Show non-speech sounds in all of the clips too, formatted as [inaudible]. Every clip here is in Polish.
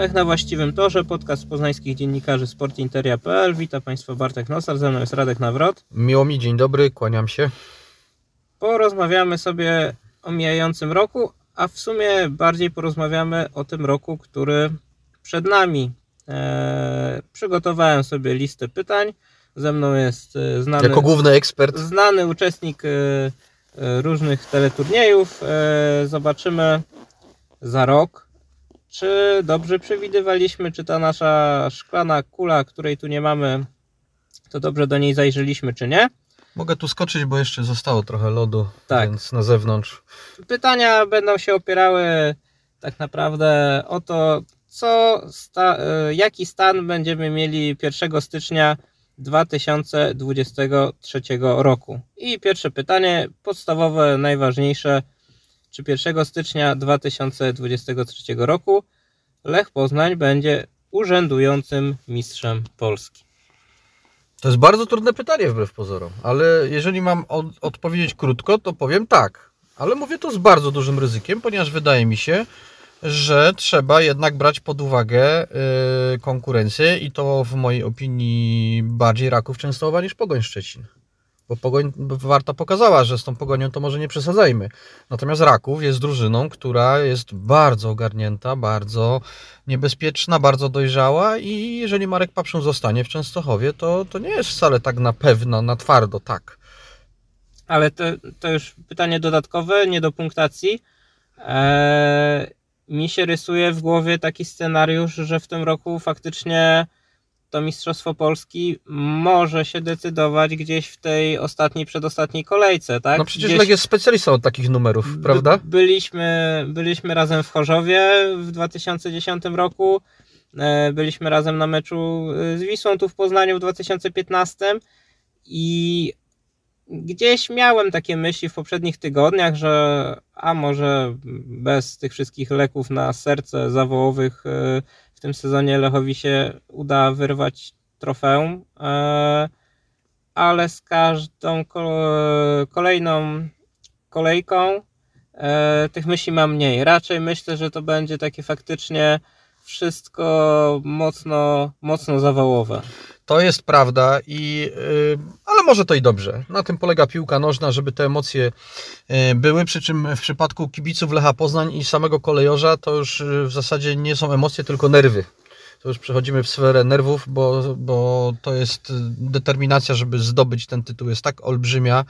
Lech na właściwym torze, podcast poznańskich dziennikarzy sportinteria.pl. Witam Państwa Bartek Nosar, ze mną jest Radek Nawrot. Miło mi, dzień dobry, kłaniam się. Porozmawiamy sobie o mijającym roku, a w sumie bardziej porozmawiamy o tym roku, który przed nami. Eee, przygotowałem sobie listę pytań. Ze mną jest e, znany, Jako główny ekspert. znany uczestnik e, e, różnych teleturniejów. Zobaczymy za rok, czy dobrze przewidywaliśmy, czy ta nasza szklana kula, której tu nie mamy, to dobrze do niej zajrzeliśmy, czy nie. Mogę tu skoczyć, bo jeszcze zostało trochę lodu, Tak. więc na zewnątrz. Pytania będą się opierały tak naprawdę o to, co sta, e, jaki stan będziemy mieli 1 stycznia 2023 roku. I pierwsze pytanie, podstawowe, najważniejsze. Czy 1 stycznia 2023 roku Lech Poznań będzie urzędującym mistrzem Polski? To jest bardzo trudne pytanie wbrew pozorom, ale jeżeli mam od, odpowiedzieć krótko, to powiem tak. Ale mówię to z bardzo dużym ryzykiem, ponieważ wydaje mi się, że trzeba jednak brać pod uwagę y, konkurencję i to w mojej opinii bardziej Raków Częstochowa niż Pogoń Szczecin. Bo Pogoń, Warta pokazała, że z tą Pogonią to może nie przesadzajmy. Natomiast Raków jest drużyną, która jest bardzo ogarnięta, bardzo niebezpieczna, bardzo dojrzała i jeżeli Marek Papszun zostanie w Częstochowie, to, to nie jest wcale tak na pewno, na twardo tak. Ale to, to już pytanie dodatkowe, nie do punktacji. Eee, mi się rysuje w głowie taki scenariusz, że w tym roku faktycznie to Mistrzostwo Polski może się decydować gdzieś w tej ostatniej, przedostatniej kolejce, tak? No przecież Gdzieś Lech jest specjalistą od takich numerów, prawda? by- byliśmy, byliśmy razem w Chorzowie w 2010 roku. E, Byliśmy razem na meczu e, z Wisłą tu w Poznaniu w 2015 i gdzieś miałem takie myśli w poprzednich tygodniach, że a może bez tych wszystkich leków na serce zawołowych e, w tym sezonie Lechowi się uda wyrwać trofeum, e, ale z każdą ko- kolejną kolejką e, tych myśli mam mniej. Raczej myślę, że to będzie takie faktycznie wszystko mocno, mocno zawałowe. To jest prawda, i, y, może to i dobrze. Na tym polega piłka nożna, żeby te emocje y, były. Przy czym w przypadku kibiców Lecha Poznań i samego kolejorza to już y, w zasadzie nie są emocje, tylko nerwy. To już przechodzimy w sferę nerwów, bo, bo to jest y, determinacja, żeby zdobyć ten tytuł, jest tak olbrzymia,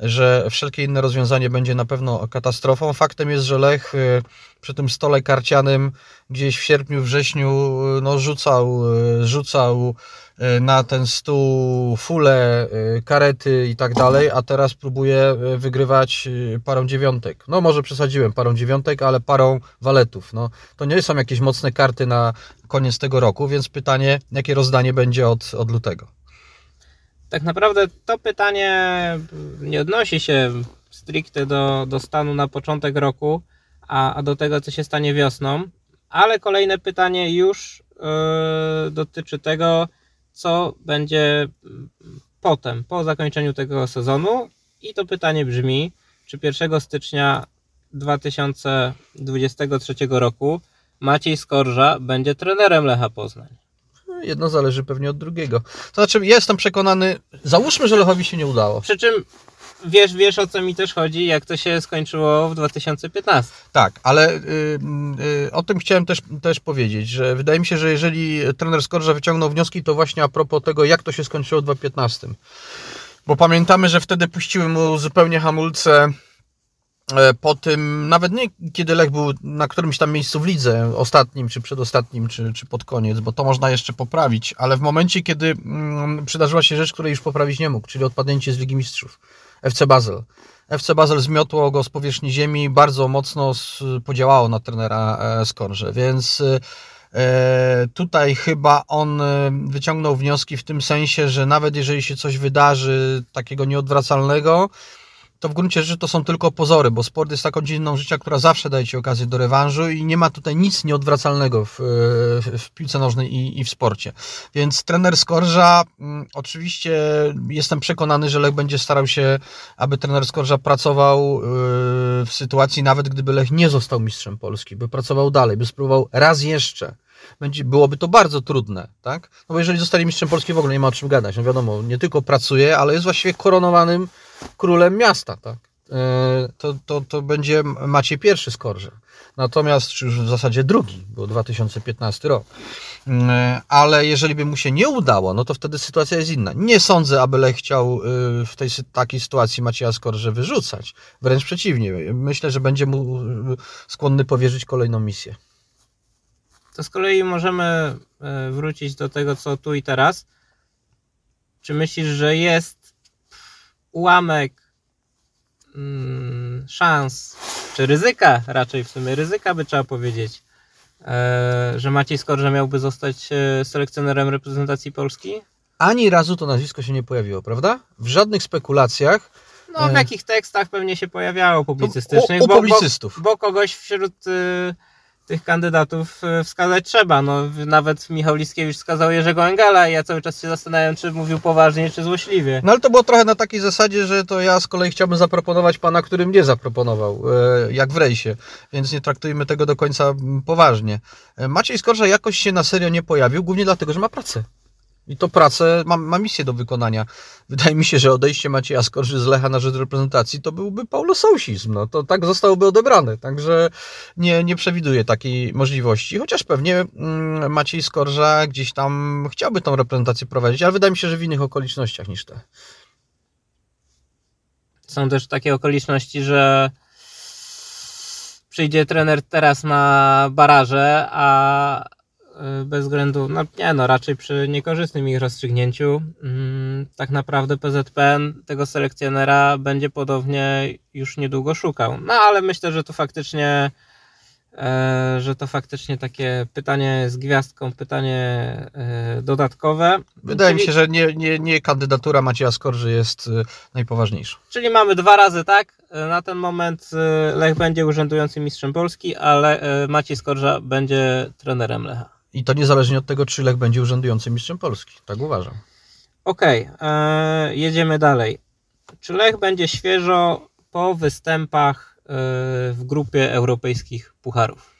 że wszelkie inne rozwiązanie będzie na pewno katastrofą. Faktem jest, że Lech przy tym stole karcianym gdzieś w sierpniu, wrześniu no, rzucał, rzucał na ten stół fule, y, karety i tak dalej, a teraz próbuje y, wygrywać y, parą dziewiątek. No może przesadziłem parą dziewiątek, ale parą waletów. No, to nie są jakieś mocne karty na koniec tego roku, więc pytanie, jakie rozdanie będzie od, od lutego. Tak naprawdę to pytanie nie odnosi się stricte do, do stanu na początek roku, a, a do tego, co się stanie wiosną, ale kolejne pytanie już yy, dotyczy tego, co będzie potem, po zakończeniu tego sezonu. I to pytanie brzmi, czy 1 stycznia 2023 roku Maciej Skorża będzie trenerem Lecha Poznań? Jedno zależy pewnie od drugiego. To znaczy, ja jestem przekonany, załóżmy, że Lechowi się nie udało. Przy czym wiesz, wiesz o co mi też chodzi, jak to się skończyło w 2015. Tak, ale y, y, o tym chciałem też, też powiedzieć, że wydaje mi się, że jeżeli trener Skorża wyciągnął wnioski, to właśnie a propos tego, jak to się skończyło w 2015. Bo pamiętamy, że wtedy puściły mu zupełnie hamulce e, po tym, nawet nie kiedy Lech był na którymś tam miejscu w lidze, ostatnim, czy przedostatnim, czy, czy pod koniec, bo to można jeszcze poprawić, ale w momencie, kiedy mm, przydarzyła się rzecz, której już poprawić nie mógł, czyli odpadnięcie z Ligi Mistrzów, FC Basel. FC Basel zmiotło go z powierzchni ziemi, bardzo mocno podziałało na trenera e, Skorże, więc e, tutaj chyba on e, wyciągnął wnioski w tym sensie, że nawet jeżeli się coś wydarzy takiego nieodwracalnego, to w gruncie rzeczy to są tylko pozory, bo sport jest taką dziedziną życia, która zawsze daje Ci okazję do rewanżu i nie ma tutaj nic nieodwracalnego w, w piłce nożnej i, i w sporcie. Więc trener Skorża, mm, oczywiście jestem przekonany, że Lech będzie starał się, aby trener Skorża pracował yy, w sytuacji, nawet gdyby Lech nie został mistrzem Polski, by pracował dalej, by spróbował raz jeszcze będzie, byłoby to bardzo trudne, tak? No bo jeżeli zostali mistrzem Polski, w ogóle nie ma o czym gadać. No wiadomo, nie tylko pracuje, ale jest właściwie koronowanym królem miasta, tak? E, to, to, to będzie Maciej pierwszy z Korze. Natomiast już w zasadzie drugi, bo 2015 rok. E, ale jeżeli by mu się nie udało, no to wtedy sytuacja jest inna. Nie sądzę, aby Lech chciał e, w tej takiej sytuacji Macieja Skorże wyrzucać. Wręcz przeciwnie. Myślę, że będzie mu skłonny powierzyć kolejną misję to z kolei możemy wrócić do tego, co tu i teraz. Czy myślisz, że jest ułamek mm, szans, czy ryzyka, raczej w sumie ryzyka by trzeba powiedzieć, e, że Maciej Skorża miałby zostać e, selekcjonerem reprezentacji Polski? Ani razu to nazwisko się nie pojawiło, prawda? W żadnych spekulacjach. No, w jakich tekstach pewnie się pojawiało publicystycznych. U, u publicystów. Bo, bo, bo kogoś wśród tych kandydatów e, wskazać trzeba. No, nawet Michał Liskiewicz wskazał Jerzego Engela i ja cały czas się zastanawiam, czy mówił poważnie, czy złośliwie. No ale to było trochę na takiej zasadzie, że to ja z kolei chciałbym zaproponować pana, który mnie zaproponował, e, jak w rejsie, więc nie traktujmy tego do końca poważnie. E, Maciej Skorża jakoś się na serio nie pojawił, głównie dlatego, że ma pracę. I to pracę ma, ma misję do wykonania. Wydaje mi się, że odejście Macieja Skorży z Lecha na rzecz reprezentacji to byłby paulosousizm. No, to tak zostałoby odebrane. Także nie, nie przewiduję takiej możliwości. Chociaż pewnie mm, Maciej Skorża gdzieś tam chciałby tą reprezentację prowadzić, ale wydaje mi się, że w innych okolicznościach niż te. Są też takie okoliczności, że przyjdzie trener teraz na baraże, a bez względu, no nie no, raczej przy niekorzystnym ich rozstrzygnięciu, mm, tak naprawdę PZPN tego selekcjonera będzie podobnie już niedługo szukał. No ale myślę, że to faktycznie e, że to faktycznie takie pytanie z gwiazdką, pytanie e, dodatkowe. Wydaje czyli, mi się, że nie, nie, nie kandydatura Macieja Skorży jest e, najpoważniejsza. Czyli mamy dwa razy tak. Na ten moment Lech będzie urzędującym mistrzem Polski, ale Maciej Skorża będzie trenerem Lecha. I to niezależnie od tego, czy Lech będzie urzędującym mistrzem Polski. Tak uważam. Okej, okay, e, jedziemy dalej. Czy Lech będzie świeżo po występach e, w grupie europejskich pucharów?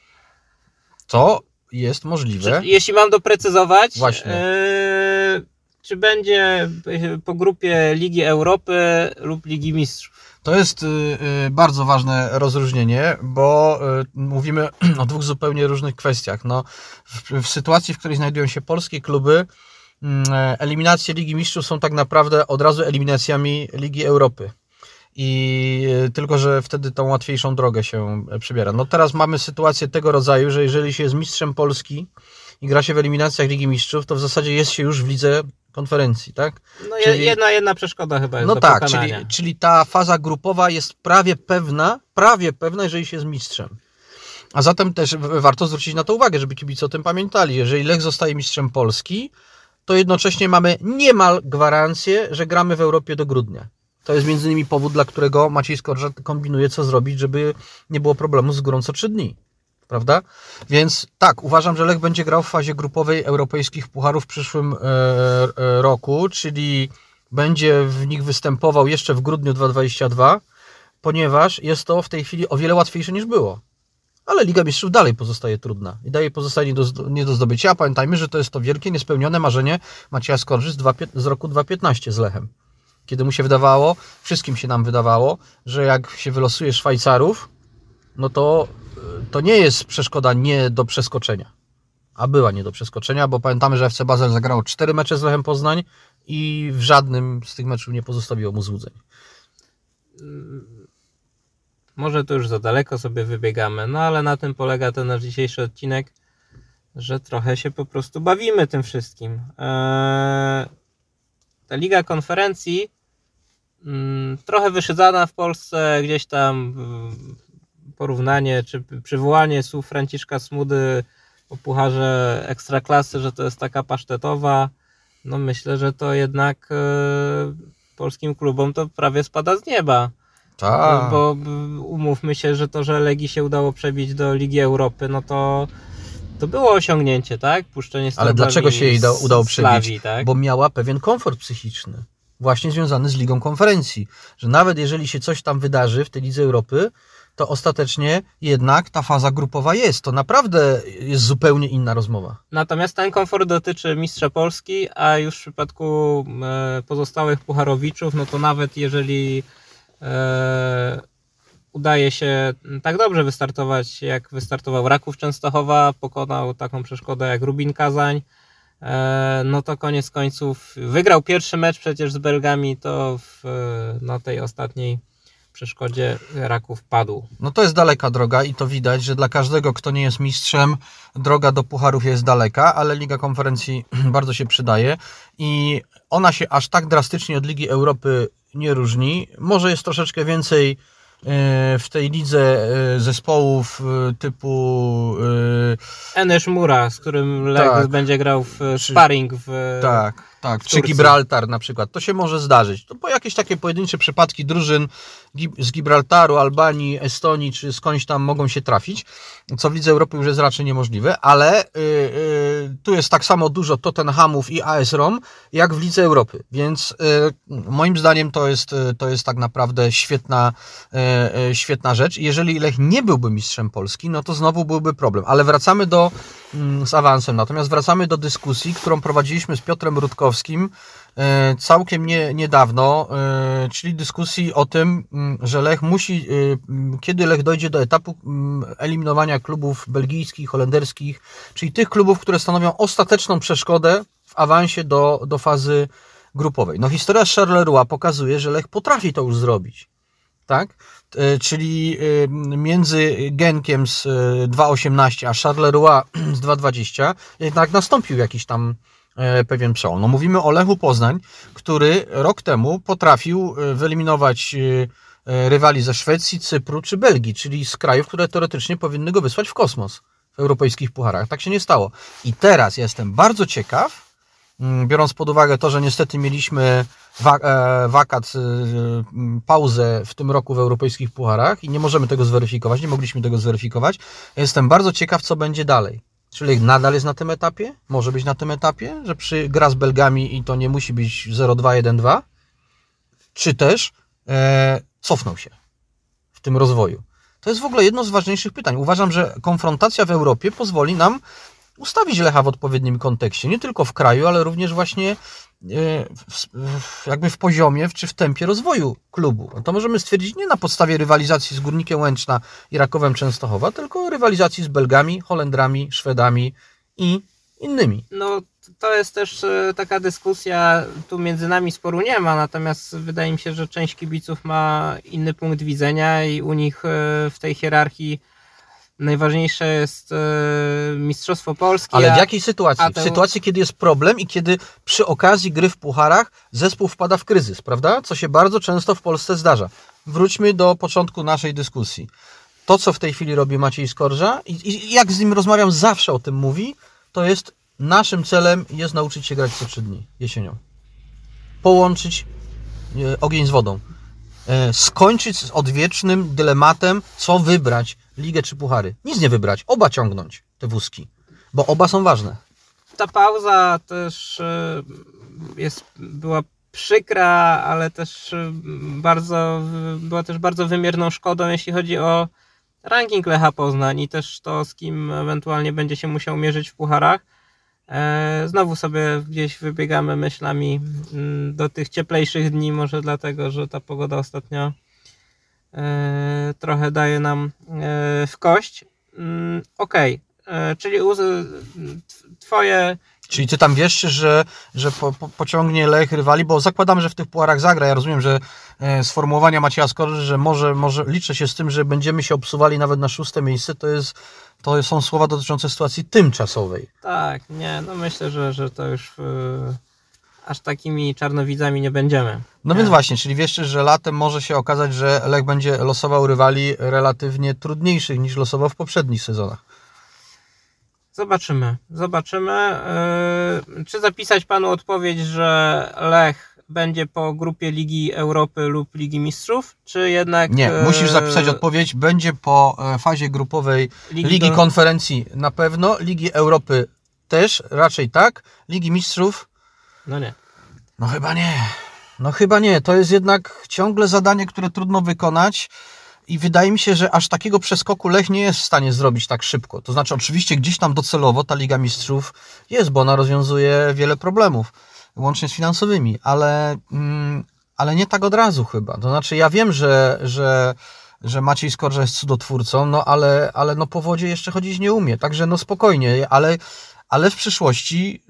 To jest możliwe. Czy, jeśli mam doprecyzować, Właśnie. E, czy będzie po grupie Ligi Europy lub Ligi Mistrzów? To jest y, y, bardzo ważne rozróżnienie, bo y, mówimy [clears throat] o dwóch zupełnie różnych kwestiach. No, w, w sytuacji, w której znajdują się polskie kluby, mm, eliminacje Ligi Mistrzów są tak naprawdę od razu eliminacjami Ligi Europy. I tylko, że wtedy tą łatwiejszą drogę się przybiera. No teraz mamy sytuację tego rodzaju, że jeżeli się jest mistrzem Polski i gra się w eliminacjach Ligi Mistrzów, to w zasadzie jest się już w lidze konferencji, tak? No czyli, jedna, jedna przeszkoda chyba jest No tak, czyli, czyli ta faza grupowa jest prawie pewna, prawie pewna, jeżeli się jest mistrzem. A zatem też warto zwrócić na to uwagę, żeby kibice o tym pamiętali. Jeżeli Lech zostaje mistrzem Polski, to jednocześnie mamy niemal gwarancję, że gramy w Europie do grudnia. To jest między innymi powód, dla którego Maciej Skorża kombinuje, co zrobić, żeby nie było problemu z górą co trzy dni prawda? Więc tak, uważam, że Lech będzie grał w fazie grupowej europejskich pucharów w przyszłym e, e, roku, czyli będzie w nich występował jeszcze w grudniu 2022, ponieważ jest to w tej chwili o wiele łatwiejsze niż było. Ale Liga Mistrzów dalej pozostaje trudna i dalej pozostaje nie do, nie do zdobycia. Pamiętajmy, że to jest to wielkie, niespełnione marzenie Macieja Skorży z, 2, z roku 2015 z Lechem. Kiedy mu się wydawało, wszystkim się nam wydawało, że jak się wylosuje Szwajcarów, no to to nie jest przeszkoda nie do przeskoczenia. A była nie do przeskoczenia, bo pamiętamy, że FC Basel zagrał cztery mecze z Lechem Poznań i w żadnym z tych meczów nie pozostawiło mu złudzeń. Może to już za daleko sobie wybiegamy, no ale na tym polega ten nasz dzisiejszy odcinek, że trochę się po prostu bawimy tym wszystkim. Eee, ta Liga Konferencji mm, trochę wyszydzana w Polsce, gdzieś tam porównanie, czy przywołanie słów Franciszka Smudy o pucharze ekstraklasy, że to jest taka pasztetowa, no myślę, że to jednak e, polskim klubom to prawie spada z nieba. Tak. Bo umówmy się, że to, że Legii się udało przebić do Ligi Europy, no to to było osiągnięcie, tak? Puszczenie Ale dlaczego się jej udało przebić? Slawii, tak? bo miała pewien komfort psychiczny, właśnie związany z Ligą Konferencji, że nawet jeżeli się coś tam wydarzy w tej Lidze Europy, to ostatecznie jednak ta faza grupowa jest. To naprawdę jest zupełnie inna rozmowa. Natomiast ten komfort dotyczy mistrza Polski, a już w przypadku e, pozostałych pucharowiczów, no to nawet jeżeli e, udaje się tak dobrze wystartować, jak wystartował Raków Częstochowa, pokonał taką przeszkodę jak Rubin Kazań, e, no to koniec końców wygrał pierwszy mecz przecież z Belgami, to w, na tej ostatniej przeszkodzie Raków padł. No to jest daleka droga i to widać, że dla każdego, kto nie jest mistrzem, droga do pucharów jest daleka, ale Liga Konferencji [clears throat] bardzo się przydaje i ona się aż tak drastycznie od Ligi Europy nie różni. Może jest troszeczkę więcej w tej lidze e, zespołów e, typu e, Enes Mura, z którym Tak. będzie grał w Czy- sparring w Tak, tak. w Czy. Gibraltar na przykład. To się może zdarzyć. To po jakieś takie pojedyncze przypadki drużyn z Gibraltaru, Albanii, Estonii czy skądś tam mogą się trafić, co w Lidze Europy już jest raczej niemożliwe, ale y, y, tu jest tak samo dużo Tottenhamów i AS Rom, jak w Lidze Europy, więc y, moim zdaniem to jest, to jest tak naprawdę świetna, świetna rzecz. Jeżeli Lech nie byłby mistrzem Polski, no to znowu byłby problem, ale wracamy do, mm, z awansem, natomiast wracamy do dyskusji, którą prowadziliśmy z Piotrem Rutkowskim e, całkiem nie, niedawno, e, czyli dyskusji o tym, mm, że Lech musi, e, kiedy Lech dojdzie do etapu eliminowania klubów belgijskich, holenderskich, czyli tych klubów, które stanowią ostateczną przeszkodę w awansie do, do fazy grupowej. No historia Charleroi pokazuje, że Lech potrafi to już zrobić. Tak? E, Czyli e, między Genkiem z e, 2.18 a Charleroi [clears throat] z 2.20 jednak nastąpił jakiś tam e, pewien przełom. No mówimy o Lechu Poznań, który rok temu potrafił e, wyeliminować e, e, rywali ze Szwecji, Cypru czy Belgii, czyli z krajów, które teoretycznie powinny go wysłać w kosmos w europejskich pucharach. Tak się nie stało. I teraz jestem bardzo ciekaw, biorąc pod uwagę to, że niestety mieliśmy e, wakat, e, m, pauzę w tym roku w europejskich pucharach i nie możemy tego zweryfikować, nie mogliśmy tego zweryfikować. Jestem bardzo ciekaw, co będzie dalej. Czyli nadal jest na tym etapie? Może być na tym etapie, że przy gra z Belgami i to nie musi być 0-2-1-2? Czy też e, cofnął się w tym rozwoju? To jest w ogóle jedno z ważniejszych pytań. Uważam, że konfrontacja w Europie pozwoli nam ustawić Lecha w odpowiednim kontekście. Nie tylko w kraju, ale również właśnie e, w, jakby w poziomie czy w tempie rozwoju klubu. No To możemy stwierdzić nie na podstawie rywalizacji z Górnikiem Łęczna i Rakowem Częstochowa, tylko rywalizacji z Belgami, Holendrami, Szwedami i innymi. No, to jest też e, taka dyskusja, tu między nami sporu nie ma, natomiast wydaje mi się, że część kibiców ma inny punkt widzenia i u nich e, w tej hierarchii najważniejsze jest e, Mistrzostwo Polski. Ale w jakiej sytuacji? W sytuacji, kiedy jest problem i kiedy przy okazji gry w pucharach zespół wpada w kryzys, prawda? Co się bardzo często w Polsce zdarza. Wróćmy do początku naszej dyskusji. To, co w tej chwili robi Maciej Skorża i, i jak z nim rozmawiam, zawsze o tym mówi, to jest naszym celem jest nauczyć się grać co trzy dni jesienią. Połączyć e, ogień z wodą. E, skończyć z odwiecznym dylematem, co wybrać, ligę czy puchary. Nic nie wybrać, oba ciągnąć te wózki, bo oba są ważne. Ta pauza też e, jest, była przykra, ale też e, bardzo, była też bardzo wymierną szkodą, jeśli chodzi o ranking Lecha Poznań i też to, z kim ewentualnie będzie się musiał mierzyć w pucharach. E, Znowu sobie gdzieś wybiegamy myślami mm, do tych cieplejszych dni, może dlatego, że ta pogoda ostatnio trochę daje nam e, w kość. Mm, Okej, E, czyli twoje Czyli ty tam wiesz, że, że po, po, pociągnie Lech rywali, bo zakładamy, że w tych pucharach zagra. Ja rozumiem, że e, sformułowania Macieja Skorzy, że może, może liczę się z tym, że będziemy się obsuwali nawet na szóste miejsce, to, jest, to są słowa dotyczące sytuacji tymczasowej. Tak, nie, no myślę, że, że to już e, aż takimi czarnowidzami nie będziemy. No więc właśnie, czyli wiesz, że latem może się okazać, że Lech będzie losował rywali relatywnie trudniejszych niż losował w poprzednich sezonach. Zobaczymy, zobaczymy. E, czy zapisać panu odpowiedź, że Lech będzie po grupie Ligi Europy lub Ligi Mistrzów, czy jednak... Nie, e, musisz zapisać odpowiedź. Będzie po e, fazie grupowej Ligi, Ligi do- Konferencji na pewno, Ligi Europy też, raczej tak, Ligi Mistrzów No nie. No chyba nie. No chyba nie. To jest jednak ciągle zadanie, które trudno wykonać. I wydaje mi się, że aż takiego przeskoku Lech nie jest w stanie zrobić tak szybko. To znaczy, oczywiście gdzieś tam docelowo ta Liga Mistrzów jest, bo ona rozwiązuje wiele problemów, łącznie z finansowymi, ale, mm, ale nie tak od razu chyba. To znaczy, ja wiem, że, że, że Maciej Skorża jest cudotwórcą, no ale, ale no po wodzie jeszcze chodzić nie umie. Także no spokojnie, ale, ale w przyszłości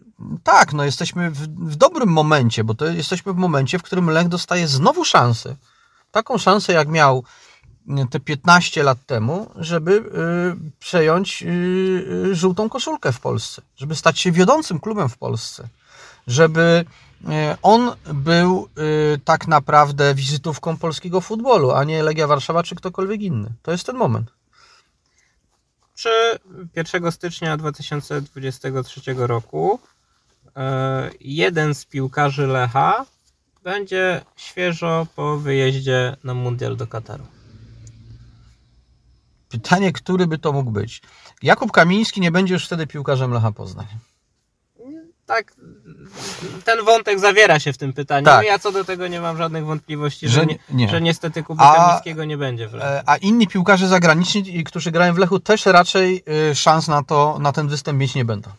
tak, no jesteśmy w, w dobrym momencie, bo to jesteśmy w momencie, w którym Lech dostaje znowu szansę. Taką szansę, jak miał te 15 lat temu, żeby y, przejąć y, y, żółtą koszulkę w Polsce, żeby stać się wiodącym klubem w Polsce, żeby on był tak naprawdę wizytówką polskiego futbolu, a nie Legia Warszawa czy ktokolwiek inny. To jest ten moment. Czy 1 stycznia 2023 roku jeden z piłkarzy Lecha będzie świeżo po wyjeździe na mundial do Kataru? Pytanie, który by to mógł być? Jakub Kamiński nie będzie już wtedy piłkarzem Lecha Poznań. Tak, ten wątek zawiera się w tym pytaniu. Tak. Ja co do tego nie mam żadnych wątpliwości, że, Że nie, że niestety Kuby A- Kamińskiego nie będzie w Lechu. E, A inni piłkarze zagraniczni, którzy grają w Lechu, też raczej y, szans na, to, na ten występ mieć nie będą.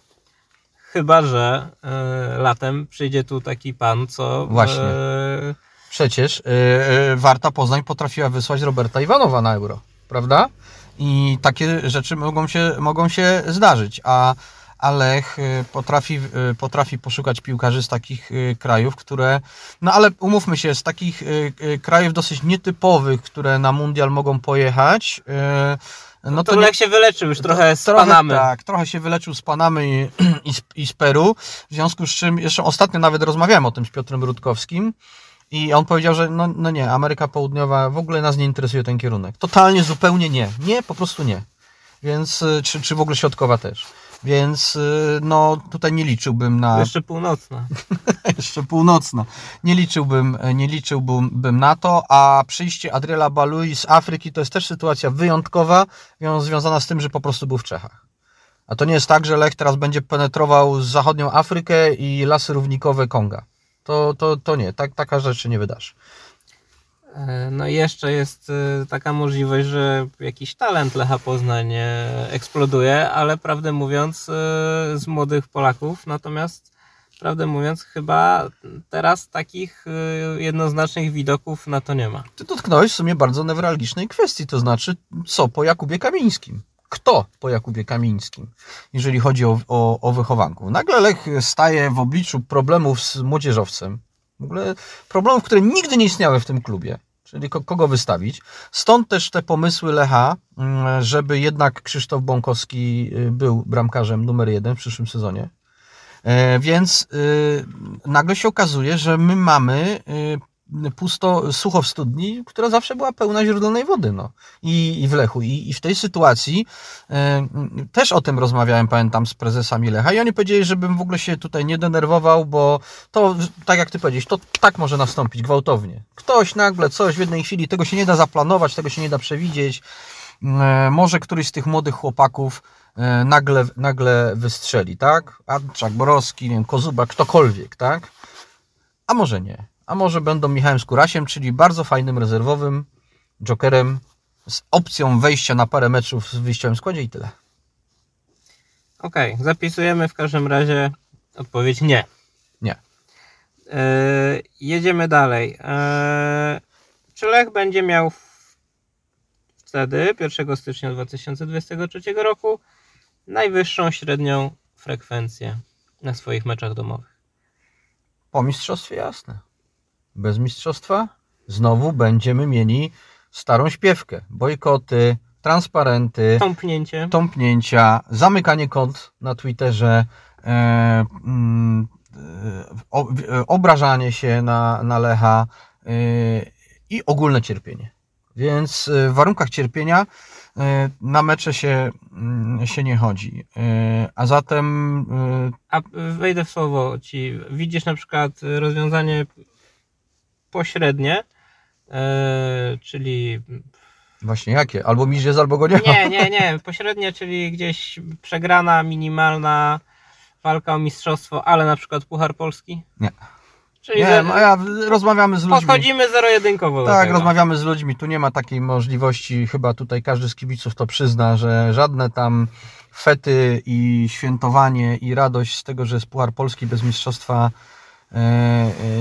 Chyba, że e, latem przyjdzie tu taki pan, co. Właśnie. E, Przecież y, Warta Poznań potrafiła wysłać Roberta Iwanowa na euro, prawda? I takie rzeczy mogą się, mogą się zdarzyć, a, a Lech y, potrafi, potrafi poszukać piłkarzy z takich krajów, które, no ale umówmy się, z takich krajów dosyć nietypowych, które na mundial mogą pojechać, y, no to, Lech się wyleczył już trochę z trochę, Panamy. Tak, trochę się wyleczył z Panamy i, [clears throat] i, z, i z Peru, w związku z czym jeszcze ostatnio nawet rozmawiałem o tym z Piotrem Rutkowskim i on powiedział, że no, no nie, Ameryka Południowa w ogóle nas nie interesuje ten kierunek. Totalnie, zupełnie nie. Nie, po prostu nie. Więc, y, czy, czy w ogóle środkowa też. Więc y, no tutaj nie liczyłbym na Jeszcze północna. [laughs] jeszcze północna. Nie liczyłbym, nie liczyłbym bym na to, a przyjście Adriela Balui z Afryki to jest też sytuacja wyjątkowa, ją- związana z tym, że po prostu był w Czechach. A to nie jest tak, że Lech teraz będzie penetrował zachodnią Afrykę i lasy równikowe Konga. To, to, to nie, tak, taka rzecz się nie wydarzy. No i jeszcze jest e, taka możliwość, że jakiś talent Lecha Poznań e, eksploduje, ale prawdę mówiąc e, z młodych Polaków, natomiast prawdę mówiąc chyba teraz takich e, jednoznacznych widoków na to nie ma. Ty dotknąłeś w sumie bardzo newralgicznej kwestii, to znaczy co po Jakubie Kamińskim? Kto po Jakubie Kamińskim, jeżeli chodzi o, o, o wychowanków? Nagle Lech staje w obliczu problemów z młodzieżowcem, w ogóle problemów, które nigdy nie istniały w tym klubie, czyli ko- kogo wystawić. Stąd też te pomysły Lecha, mm, żeby jednak Krzysztof Bąkowski y, był bramkarzem numer jeden w przyszłym sezonie. E, Więc y, nagle się okazuje, że my mamy y, pusto, sucho w studni, która zawsze była pełna źródlanej wody. No. I, i w Lechu. I, I w tej sytuacji e, też o tym rozmawiałem, pamiętam, z prezesami Lecha i oni powiedzieli, żebym w ogóle się tutaj nie denerwował, bo to, tak jak ty powiedziałeś, to tak może nastąpić gwałtownie. Ktoś nagle coś w jednej chwili, tego się nie da zaplanować, tego się nie da przewidzieć. E, Może któryś z tych młodych chłopaków e, nagle, nagle wystrzeli, tak? Adczak, Borowski, nie wiem, Kozuba, ktokolwiek, tak? A może nie. A może będą Michałem Skórasiem, czyli bardzo fajnym rezerwowym jokerem z opcją wejścia na parę meczów w wyjściowym składzie i tyle. Okej, zapisujemy w każdym razie odpowiedź nie. Nie. E, jedziemy dalej. E, czy Lech będzie miał wtedy, 1 stycznia 2023 roku, najwyższą średnią frekwencję na swoich meczach domowych? Po mistrzostwie jasne. Bez mistrzostwa znowu będziemy mieli starą śpiewkę. Bojkoty, transparenty, Tąpnięcie. tąpnięcia, zamykanie kont na Twitterze, e, mm, e, o, e, obrażanie się na, na Lecha e, i ogólne cierpienie. Więc e, w warunkach cierpienia na mecze się, mm, się nie chodzi. A zatem A wejdę w słowo ci. Widzisz na przykład rozwiązanie pośrednie, e, czyli Właśnie jakie? Albo mistrz jest, albo go nie ma. nie, nie, nie, pośrednie, czyli gdzieś przegrana, minimalna walka o mistrzostwo, ale na przykład Puchar Polski? Nie. Czyli Nie, no ja rozmawiamy z ludźmi. podchodzimy zero-jedynkowo Tak, rozmawiamy z ludźmi. Tu nie ma takiej możliwości. Chyba tutaj każdy z kibiców to przyzna, że żadne tam fety i świętowanie i radość z tego, że jest Puchar Polski bez mistrzostwa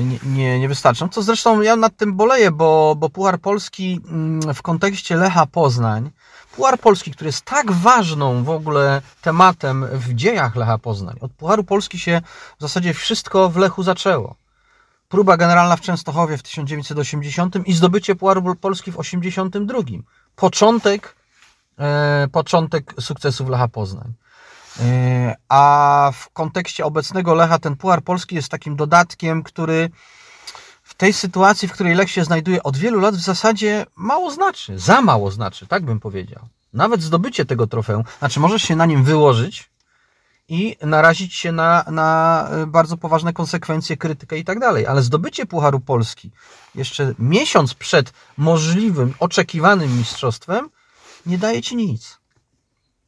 nie, nie, nie wystarczą. Co zresztą ja nad tym boleję, bo, bo Puchar Polski mm, w kontekście Lecha Poznań, Puchar Polski, który jest tak ważną w ogóle tematem w dziejach Lecha Poznań. Od Pucharu Polski się w zasadzie wszystko w Lechu zaczęło próba generalna w Częstochowie w 1980 i zdobycie Pucharu Polski w 1982. Początek, e, początek sukcesów Lecha Poznań. E, a w kontekście obecnego Lecha ten Puchar Polski jest takim dodatkiem, który w tej sytuacji, w której Lech się znajduje od wielu lat, w zasadzie mało znaczy. Za mało znaczy, tak bym powiedział. Nawet zdobycie tego trofeum, znaczy możesz się na nim wyłożyć, i narazić się na, na e, bardzo poważne konsekwencje, krytykę i tak dalej. Ale zdobycie Pucharu Polski jeszcze miesiąc przed możliwym, oczekiwanym mistrzostwem nie daje ci nic.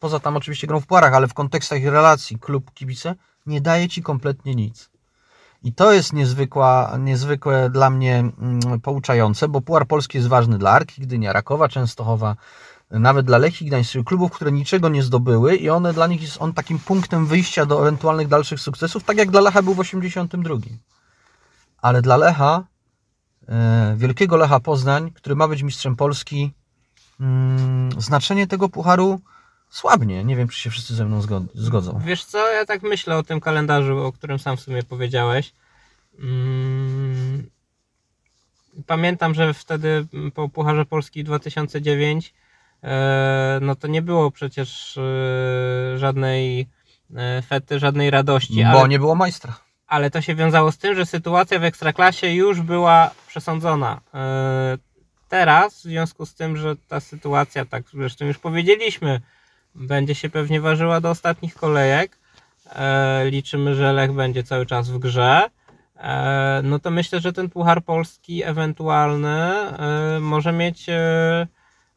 Poza tam oczywiście grą w puarach, ale w kontekstach relacji klub-kibice nie daje ci kompletnie nic. I to jest niezwykła, niezwykłe dla mnie mm, pouczające, bo Puchar Polski jest ważny dla Arki Gdynia, Rakowa Częstochowa, nawet dla Lechii Gdańsk, klubów, które niczego nie zdobyły i one dla nich jest on takim punktem wyjścia do ewentualnych dalszych sukcesów, tak jak dla Lecha był w 82. Ale dla Lecha, e, wielkiego Lecha Poznań, który ma być mistrzem Polski, mm, znaczenie tego pucharu słabnie. Nie wiem, czy się wszyscy ze mną zgod- zgodzą. Wiesz co, ja tak myślę o tym kalendarzu, o którym sam w sumie powiedziałeś. Mm, Pamiętam, że wtedy po Pucharze Polski 2009 e, no to nie było przecież e, żadnej e, fety, żadnej radości, Bo ale, nie było majstra. ale to się wiązało z tym, że sytuacja w Ekstraklasie już była przesądzona. Teraz, w związku z tym, że ta sytuacja, tak zresztą już powiedzieliśmy, będzie się pewnie ważyła do ostatnich kolejek. E, liczymy, że Lech będzie cały czas w grze. E, no to myślę, że ten Puchar Polski ewentualny e, może mieć,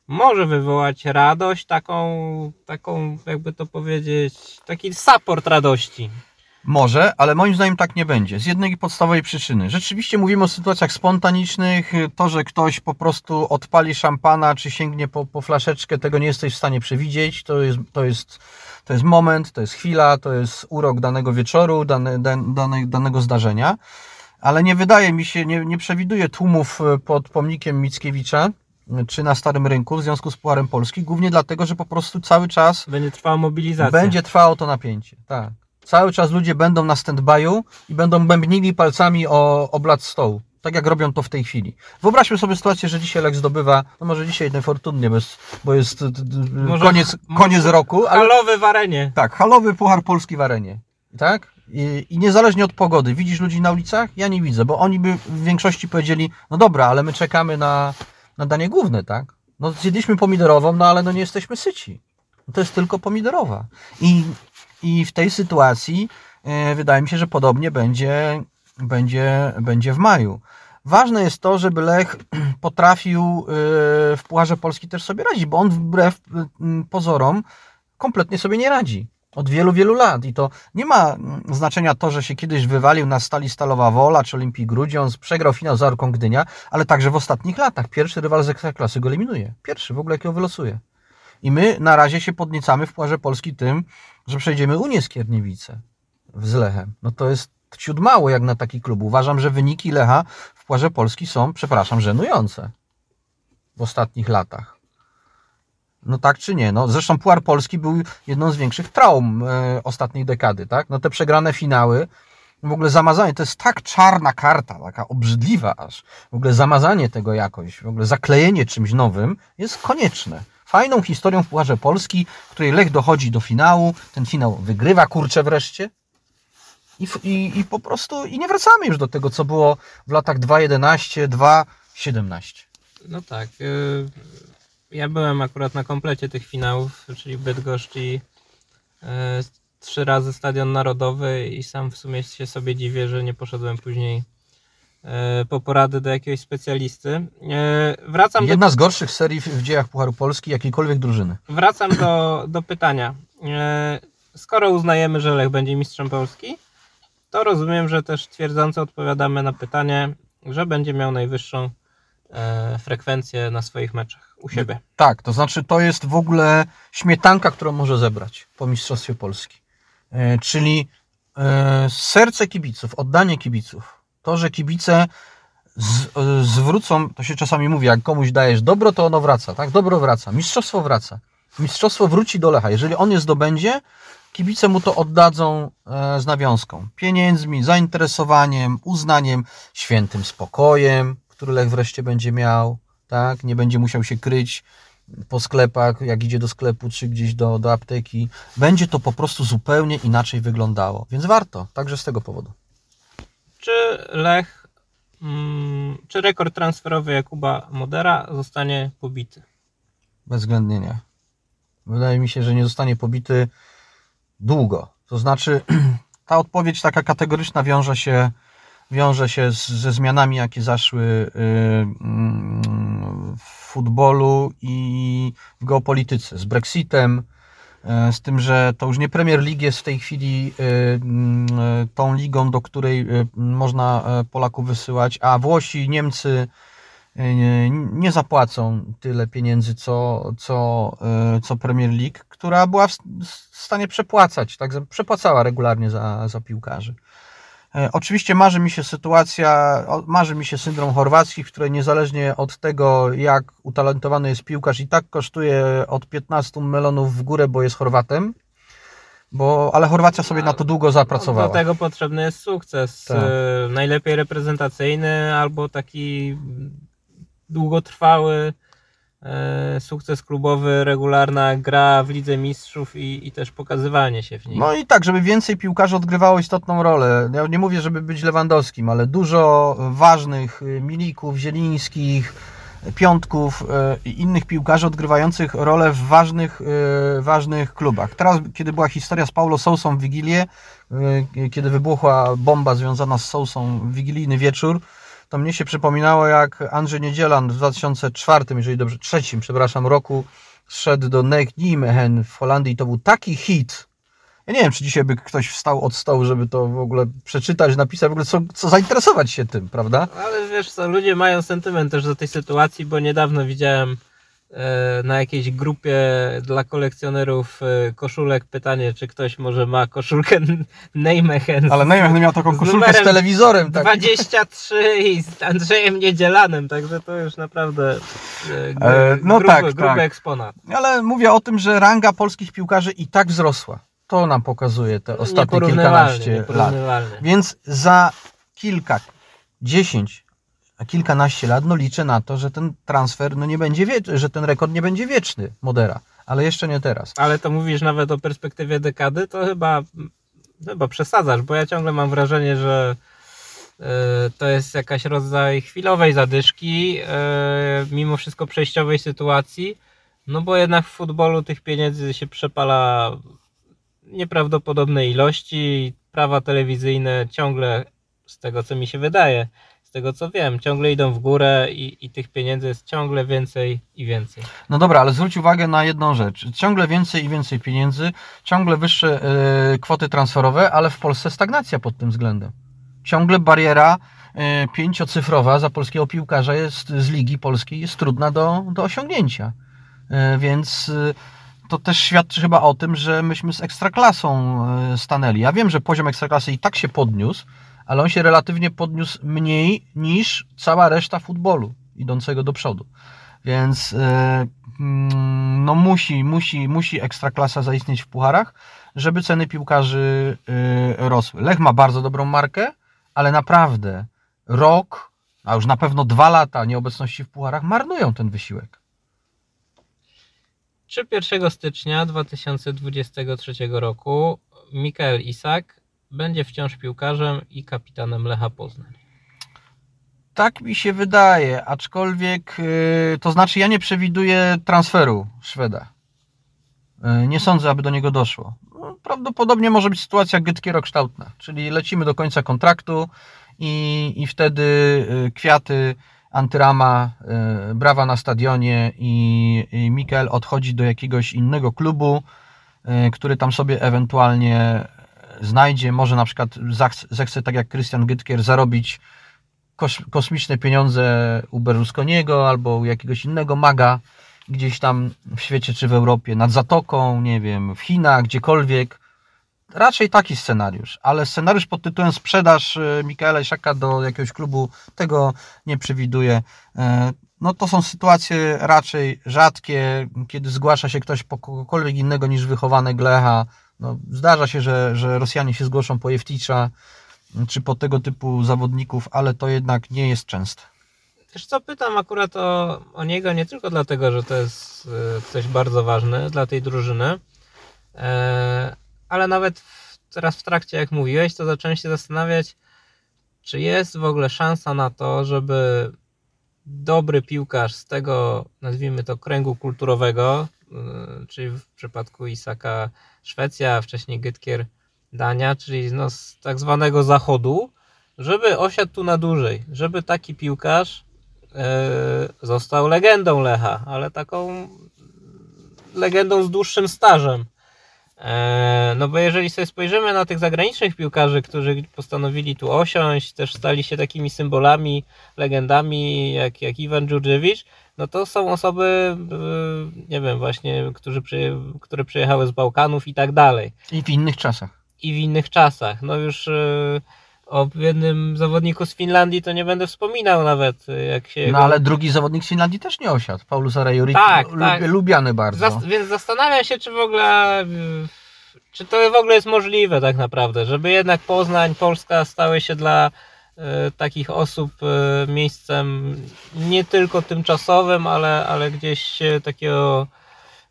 może wywołać radość, taką, taką jakby to powiedzieć, taki support radości. Może, ale moim zdaniem tak nie będzie. Z jednej podstawowej przyczyny. Rzeczywiście mówimy o sytuacjach spontanicznych. To, że ktoś po prostu odpali szampana, czy sięgnie po, po flaszeczkę, tego nie jesteś w stanie przewidzieć. To jest, to jest, to jest moment, to jest chwila, to jest urok danego wieczoru, dane, dan- dane, danego zdarzenia. Ale nie wydaje mi się, nie, nie przewiduję tłumów pod pomnikiem Mickiewicza czy na Starym Rynku w związku z Pucharem Polski, głównie dlatego, że po prostu cały czas Będzie trwała mobilizacja. będzie trwało to napięcie, tak. Cały czas ludzie będą na stand-by'u i będą bębnili palcami o, o blat stołu. Tak jak robią to w tej chwili. Wyobraźmy sobie sytuację, że dzisiaj Lech zdobywa, no może dzisiaj niefortunnie, bo jest, Może- koniec, koniec roku, ale Halowy w arenie. tak, halowy Puchar Polski w arenie. Tak? I, I niezależnie od pogody, widzisz ludzi na ulicach? Ja nie widzę, bo oni by w większości powiedzieli, no dobra, ale my czekamy na, na danie główne, tak? No zjedliśmy pomidorową, no ale no nie jesteśmy syci. No, to jest tylko pomidorowa. I, i w tej sytuacji e, wydaje mi się, że podobnie będzie, będzie, będzie w maju. Ważne jest to, żeby Lech [clears throat] potrafił e, w Pucharze Polski też sobie radzić, bo on wbrew m, pozorom kompletnie sobie nie radzi. Od wielu, wielu lat. I to nie ma znaczenia to, że się kiedyś wywalił na stali Stalowa Wola czy Olimpii Grudziądz, przegrał finał z Arką Gdynia, ale także w ostatnich latach. Pierwszy rywal z Ekstraklasy go eliminuje. Pierwszy w ogóle, jakiego wylosuje. I my na razie się podniecamy w Pucharze Polski tym, że przejdziemy Unię Skierniewice z Lechem. No to jest ciut mało jak na taki klub. Uważam, że wyniki Lecha w Pucharze Polski są, przepraszam, żenujące w ostatnich latach. No tak czy nie? No, zresztą Puchar Polski był jedną z większych traum e, ostatniej dekady, tak? No te przegrane finały, w ogóle zamazanie, to jest tak czarna karta, taka obrzydliwa aż. W ogóle zamazanie tego jakoś, w ogóle zaklejenie czymś nowym jest konieczne. Fajną historią w Pucharze Polski, w której Lech dochodzi do finału, ten finał wygrywa, kurczę wreszcie. I, i, I po prostu, i nie wracamy już do tego, co było w latach 2.11, 2.17. No tak. y, Ja byłem akurat na komplecie tych finałów, czyli Bydgoszcz i y, trzy razy Stadion Narodowy i sam w sumie się sobie dziwię, że nie poszedłem później po porady do jakiegoś specjalisty. E, Wracam do, Jedna z gorszych serii w, dziejach Pucharu Polski jakiejkolwiek drużyny. wracam do, do pytania. E, Skoro uznajemy, że Lech będzie mistrzem Polski, to rozumiem, że też twierdząco odpowiadamy na pytanie, że będzie miał najwyższą e, frekwencję na swoich meczach u siebie. Tak, to znaczy to jest w ogóle śmietanka, którą może zebrać po Mistrzostwie Polski. E, czyli e, serce kibiców, oddanie kibiców. To, że kibice z, zwrócą, to się czasami mówi, jak komuś dajesz dobro, to ono wraca, tak? Dobro wraca, mistrzostwo wraca. Mistrzostwo wróci do Lecha. Jeżeli on je zdobędzie, kibice mu to oddadzą e, z nawiązką. Pieniędzmi, zainteresowaniem, uznaniem, świętym spokojem, który Lech wreszcie będzie miał, tak? Nie będzie musiał się kryć po sklepach, jak idzie do sklepu, czy gdzieś do, do apteki. Będzie to po prostu zupełnie inaczej wyglądało. Więc warto, także z tego powodu. Czy Lech, mm, czy rekord transferowy Jakuba Modera zostanie pobity? Bezwzględnie nie. Wydaje mi się, że nie zostanie pobity długo. To znaczy, [clears throat] ta odpowiedź taka kategoryczna wiąże się, wiąże się z, ze zmianami, jakie zaszły y, mm, w futbolu i w geopolityce, z Brexitem, z tym, że to już nie Premier League jest w tej chwili y, y, tą ligą, do której y, można y, Polaków wysyłać, a Włosi, Niemcy nie zapłacą tyle pieniędzy, co, co, co Premier League, która była w w stanie przepłacać, tak, przepłacała regularnie za, za piłkarzy. E, Oczywiście marzy mi się sytuacja, marzy mi się syndrom chorwacki, w której niezależnie od tego, jak utalentowany jest piłkarz, i tak kosztuje od 15 melonów w górę, bo jest Chorwatem, bo, ale Chorwacja sobie na to długo zapracowała. Do tego potrzebny jest sukces. Tak. e, Najlepiej reprezentacyjny albo taki długotrwały sukces klubowy, regularna gra w Lidze Mistrzów i, i też pokazywanie się w niej. No i tak, żeby więcej piłkarzy odgrywało istotną rolę. Ja nie mówię, żeby być Lewandowskim, ale dużo ważnych y, Milików, Zielińskich, Piątków y, i innych piłkarzy odgrywających rolę w ważnych, y, ważnych klubach. Teraz, kiedy była historia z Paulo Sousą w Wigilię, kiedy wybuchła bomba związana z Sousą w wigilijny wieczór, to mnie się przypominało, jak Andrzej Niedzielan w 2004, jeżeli dobrze, trzecim, przepraszam, roku szedł do Nek Nijmegen w Holandii to był taki hit. Ja nie wiem, czy dzisiaj by ktoś wstał od stołu, żeby to w ogóle przeczytać, napisać, w ogóle co, co zainteresować się tym, prawda? Ale wiesz co, ludzie mają sentyment też do tej sytuacji, bo niedawno widziałem na jakiejś grupie dla kolekcjonerów e, koszulek pytanie, czy ktoś może ma koszulkę [laughs] Nijmegen Ale Neymar miał taką Z koszulkę z numerem telewizorem. Tak. 23 i z Andrzejem Niedzielanem, także to już naprawdę e, gru, E, no gruby, tak, gruby tak. eksponat. Ale mówię o tym, że ranga polskich piłkarzy i tak wzrosła. To nam pokazuje te ostatnie kilkanaście lat. Więc za kilka, dziesięć, a kilkanaście lat, no liczę na to, że ten transfer, no nie będzie wieczny, że ten rekord nie będzie wieczny Modera, ale jeszcze nie teraz. Ale to mówisz nawet o perspektywie dekady, to chyba, chyba przesadzasz, bo ja ciągle mam wrażenie, że e, to jest jakaś rodzaj chwilowej zadyszki, e, mimo wszystko przejściowej sytuacji, no bo jednak w futbolu tych pieniędzy się przepala nieprawdopodobne ilości, prawa telewizyjne ciągle, z tego co mi się wydaje, z tego co wiem, ciągle idą w górę i, i tych pieniędzy jest ciągle więcej i więcej. No dobra, ale zwróć uwagę na jedną rzecz. Ciągle więcej i więcej pieniędzy, ciągle wyższe e, kwoty transferowe, ale w Polsce stagnacja pod tym względem. Ciągle bariera e, pięciocyfrowa za polskiego piłkarza jest z Ligi Polskiej jest trudna do, do osiągnięcia. E, więc to też świadczy chyba o tym, że myśmy z ekstraklasą stanęli. Ja wiem, że poziom ekstraklasy i tak się podniósł, ale on się relatywnie podniósł mniej niż cała reszta futbolu idącego do przodu. Więc e, mm, no musi, musi, musi ekstraklasa zaistnieć w pucharach, żeby ceny piłkarzy e, rosły. Lech ma bardzo dobrą markę, ale naprawdę rok, a już na pewno dwa lata nieobecności w pucharach marnują ten wysiłek. Czy 1 stycznia 2023 roku Mikael Isak będzie wciąż piłkarzem i kapitanem Lecha Poznań? Tak mi się wydaje, aczkolwiek e, to znaczy ja nie przewiduję transferu Szweda. E, Nie sądzę, aby do niego doszło. No, Prawdopodobnie może być sytuacja Gytkiero kształtna, czyli lecimy do końca kontraktu i, i wtedy y, kwiaty, antyrama, y, brawa na stadionie i, i odchodzi do jakiegoś innego klubu, y, który tam sobie ewentualnie znajdzie, może na przykład zechce tak jak Christian Gytkier zarobić kos, kosmiczne pieniądze u Berlusconiego albo u jakiegoś innego maga gdzieś tam w świecie czy w Europie, nad Zatoką, nie wiem, w Chinach, gdziekolwiek. Raczej taki scenariusz, ale scenariusz pod tytułem sprzedaż e, Mikaela Isiaka do jakiegoś klubu tego nie przewiduję. E, No to są sytuacje raczej rzadkie, kiedy zgłasza się ktoś po kogokolwiek innego niż wychowanek Glecha. No, zdarza się, że, że Rosjanie się zgłoszą po Jefticza czy po tego typu zawodników, ale to jednak nie jest częste. Wiesz co, pytam akurat o, o niego nie tylko dlatego, że to jest e, ktoś bardzo ważny dla tej drużyny, e, ale nawet teraz w trakcie, jak mówiłeś, to zacząłem się zastanawiać, czy jest w ogóle szansa na to, żeby dobry piłkarz z tego, nazwijmy to, kręgu kulturowego, e, czyli w przypadku Isaka Szwecja, wcześniej Gytkier Dania, czyli no z tak zwanego zachodu, żeby osiadł tu na dłużej, żeby taki piłkarz e, został legendą Lecha, ale taką legendą z dłuższym stażem. E, No bo jeżeli sobie spojrzymy na tych zagranicznych piłkarzy, którzy postanowili tu osiąść, też stali się takimi symbolami, legendami jak, jak Iwan Dżurdżewicz, no to są osoby, e, nie wiem, właśnie, którzy przy, które przyjechały z Bałkanów i tak dalej. I w innych czasach. I w innych czasach. No już e, o jednym zawodniku z Finlandii to nie będę wspominał nawet, e, jak się... No ale drugi zawodnik z Finlandii też nie osiadł. Paulus Arejuri, Tak, tak. lubiany bardzo. Zas- więc zastanawiam się, czy w ogóle, y, czy to w ogóle jest możliwe tak naprawdę, żeby jednak Poznań, Polska stały się dla y, takich osób y, miejscem nie tylko tymczasowym, ale, ale gdzieś y, takiego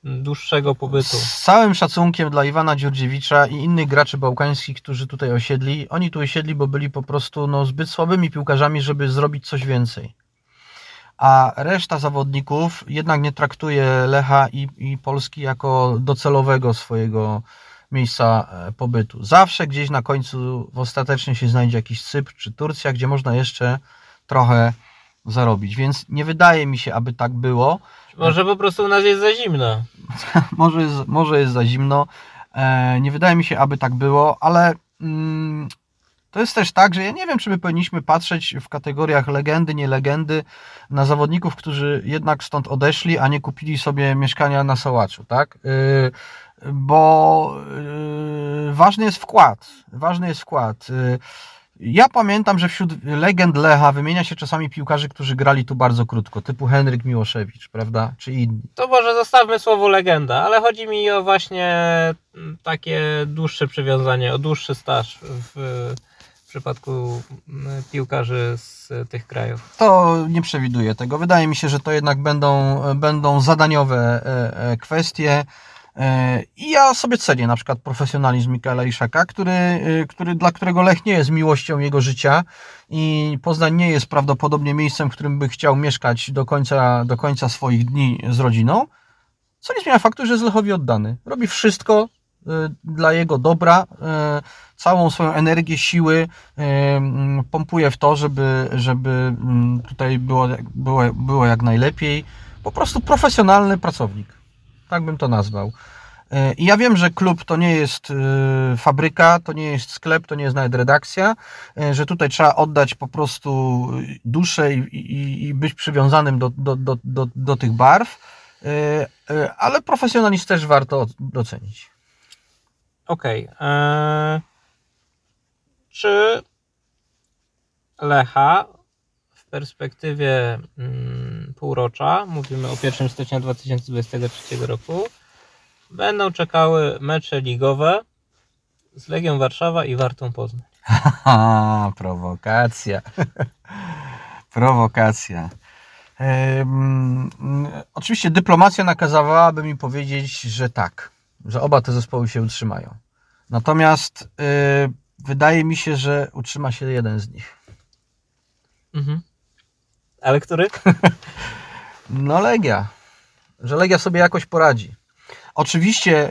dłuższego pobytu. Z całym szacunkiem dla Iwana Dziurdziewicza i innych graczy bałkańskich, którzy tutaj osiedli, oni tu osiedli, bo byli po prostu no, zbyt słabymi piłkarzami, żeby zrobić coś więcej. A reszta zawodników jednak nie traktuje Lecha i, i Polski jako docelowego swojego miejsca e, pobytu. Zawsze gdzieś na końcu ostatecznie się znajdzie jakiś Cypr czy Turcja, gdzie można jeszcze trochę zarobić. Więc nie wydaje mi się, aby tak było. Może po prostu u nas jest za zimno. [laughs] może jest, może jest za zimno. E, nie wydaje mi się, aby tak było, ale mm, to jest też tak, że ja nie wiem, czy my powinniśmy patrzeć w kategoriach legendy, nie legendy na zawodników, którzy jednak stąd odeszli, a nie kupili sobie mieszkania na Sołaczu, tak? Bo y, ważny jest wkład. Ważny jest wkład. Y, ja pamiętam, że wśród legend Lecha wymienia się czasami piłkarzy, którzy grali tu bardzo krótko, typu Henryk Miłoszewicz, prawda? Czy inni. To może zostawmy słowo legenda, ale chodzi mi o właśnie mm, takie dłuższe przywiązanie, o dłuższy staż w, w przypadku mm, piłkarzy z tych krajów. To nie przewiduję tego. Wydaje mi się, że to jednak będą, będą zadaniowe e, e, kwestie. E, I ja sobie cenię na przykład profesjonalizm Mikaela Iszaka, który, e, który, dla którego Lech nie jest miłością jego życia i Poznań nie jest prawdopodobnie miejscem, w którym by chciał mieszkać do końca, do końca swoich dni z rodziną. Co nie zmienia faktu, że jest Lechowi oddany. Robi wszystko e, dla jego dobra, całą swoją energię, siły pompuje w to, żeby, żeby tutaj było, było, było jak najlepiej. Po prostu profesjonalny pracownik. Tak bym to nazwał. E, I ja wiem, że klub to nie jest e, fabryka, to nie jest sklep, to nie jest nawet redakcja, e, że tutaj trzeba oddać po prostu duszę i, i, i być przywiązanym do, do, do, do, do tych barw, ale profesjonalizm też warto docenić. Okej. eee, Czy Lecha w perspektywie mm, półrocza, mówimy o 1 stycznia 2023 roku, będą czekały mecze ligowe z Legią Warszawa i Wartą Poznań? Haha, prowokacja. [laughs] prowokacja. Oczywiście dyplomacja nakazywałaby mi powiedzieć, że tak, że oba te zespoły się utrzymają. Natomiast y, wydaje mi się, że utrzyma się jeden z nich. Mhm. Ale który? [laughs] No Legia. Że Legia sobie jakoś poradzi. Oczywiście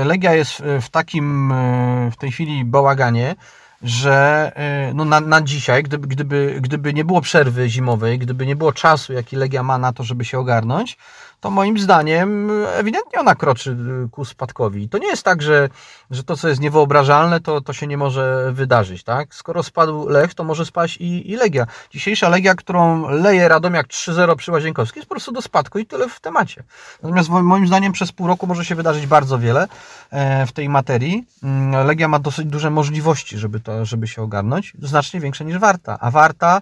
y, Legia jest w takim y, w tej chwili bałaganie, że no na, na dzisiaj, gdyby, gdyby, gdyby nie było przerwy zimowej, gdyby nie było czasu, jaki Legia ma na to, żeby się ogarnąć, to moim zdaniem ewidentnie ona kroczy ku spadkowi. To nie jest tak, że, że to, co jest niewyobrażalne, to, to się nie może wydarzyć. Tak? Skoro spadł Lech, to może spaść i, i Legia. Dzisiejsza Legia, którą leje Radomiak 3-0 przy Łazienkowskiej, jest po prostu do spadku i tyle w temacie. Natomiast moim zdaniem przez pół roku może się wydarzyć bardzo wiele e, w tej materii. Mm, Legia ma dosyć duże możliwości, żeby, to, żeby się ogarnąć. Znacznie większe niż Warta. A Warta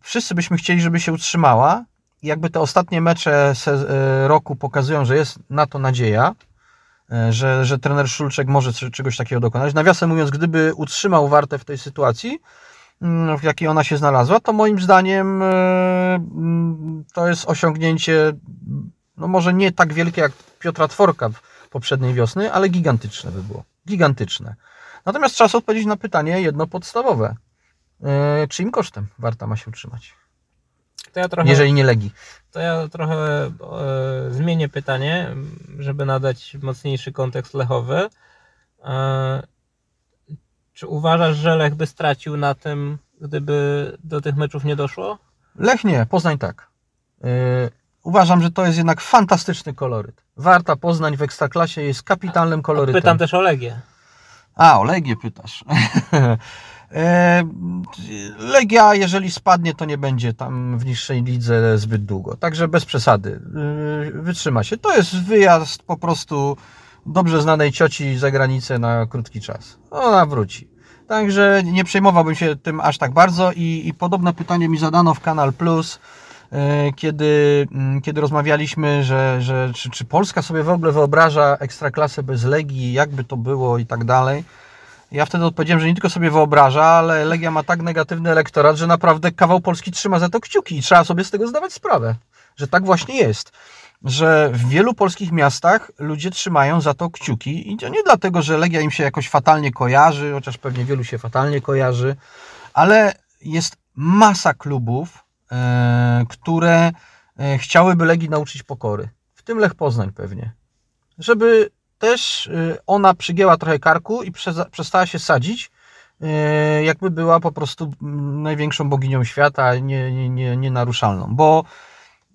wszyscy byśmy chcieli, żeby się utrzymała, jakby te ostatnie mecze e, roku pokazują, że jest na to nadzieja, e, że, że trener Szulczek może czegoś takiego dokonać. Nawiasem mówiąc, gdyby utrzymał Wartę w tej sytuacji, mm, w jakiej ona się znalazła, to moim zdaniem e, mm, to jest osiągnięcie, no może nie tak wielkie jak Piotra Tworka poprzedniej wiosny, ale gigantyczne by było. Gigantyczne. Natomiast czas odpowiedzieć na pytanie jedno podstawowe. Czyim kosztem Warta ma się utrzymać? To ja trochę, jeżeli nie legi. To ja trochę e, zmienię pytanie, żeby nadać mocniejszy kontekst lechowy. E, czy uważasz, że Lech by stracił na tym, gdyby do tych meczów nie doszło? Lech nie, Poznań tak. E, uważam, że to jest jednak fantastyczny koloryt. Warta Poznań w Ekstraklasie jest kapitalnym kolorytem. Pytam też o Legię. A, o Legię pytasz. [laughs] E, Legia, jeżeli spadnie, to nie będzie tam w niższej lidze zbyt długo. Także bez przesady. E, wytrzyma się. To jest wyjazd po prostu dobrze znanej cioci za granicę na krótki czas. Ona wróci. Także nie przejmowałbym się tym aż tak bardzo i, i podobne pytanie mi zadano w Kanal Plus, e, kiedy, mm, kiedy rozmawialiśmy, że, że czy, czy Polska sobie w ogóle wyobraża ekstraklasę bez Legii, jakby to było i tak dalej. Ja wtedy odpowiedziałem, że nie tylko sobie wyobraża, ale Legia ma tak negatywny elektorat, że naprawdę kawał Polski trzyma za to kciuki i trzeba sobie z tego zdawać sprawę, że tak właśnie jest. Że w wielu polskich miastach ludzie trzymają za to kciuki i to nie dlatego, że Legia im się jakoś fatalnie kojarzy, chociaż pewnie wielu się fatalnie kojarzy, ale jest masa klubów, e, które e, chciałyby Legii nauczyć pokory. W tym Lech Poznań pewnie. Żeby też y, ona przygięła trochę karku i przestała się sadzić, y, jakby była po prostu mm, największą boginią świata, nie, nie, nie, nienaruszalną, bo,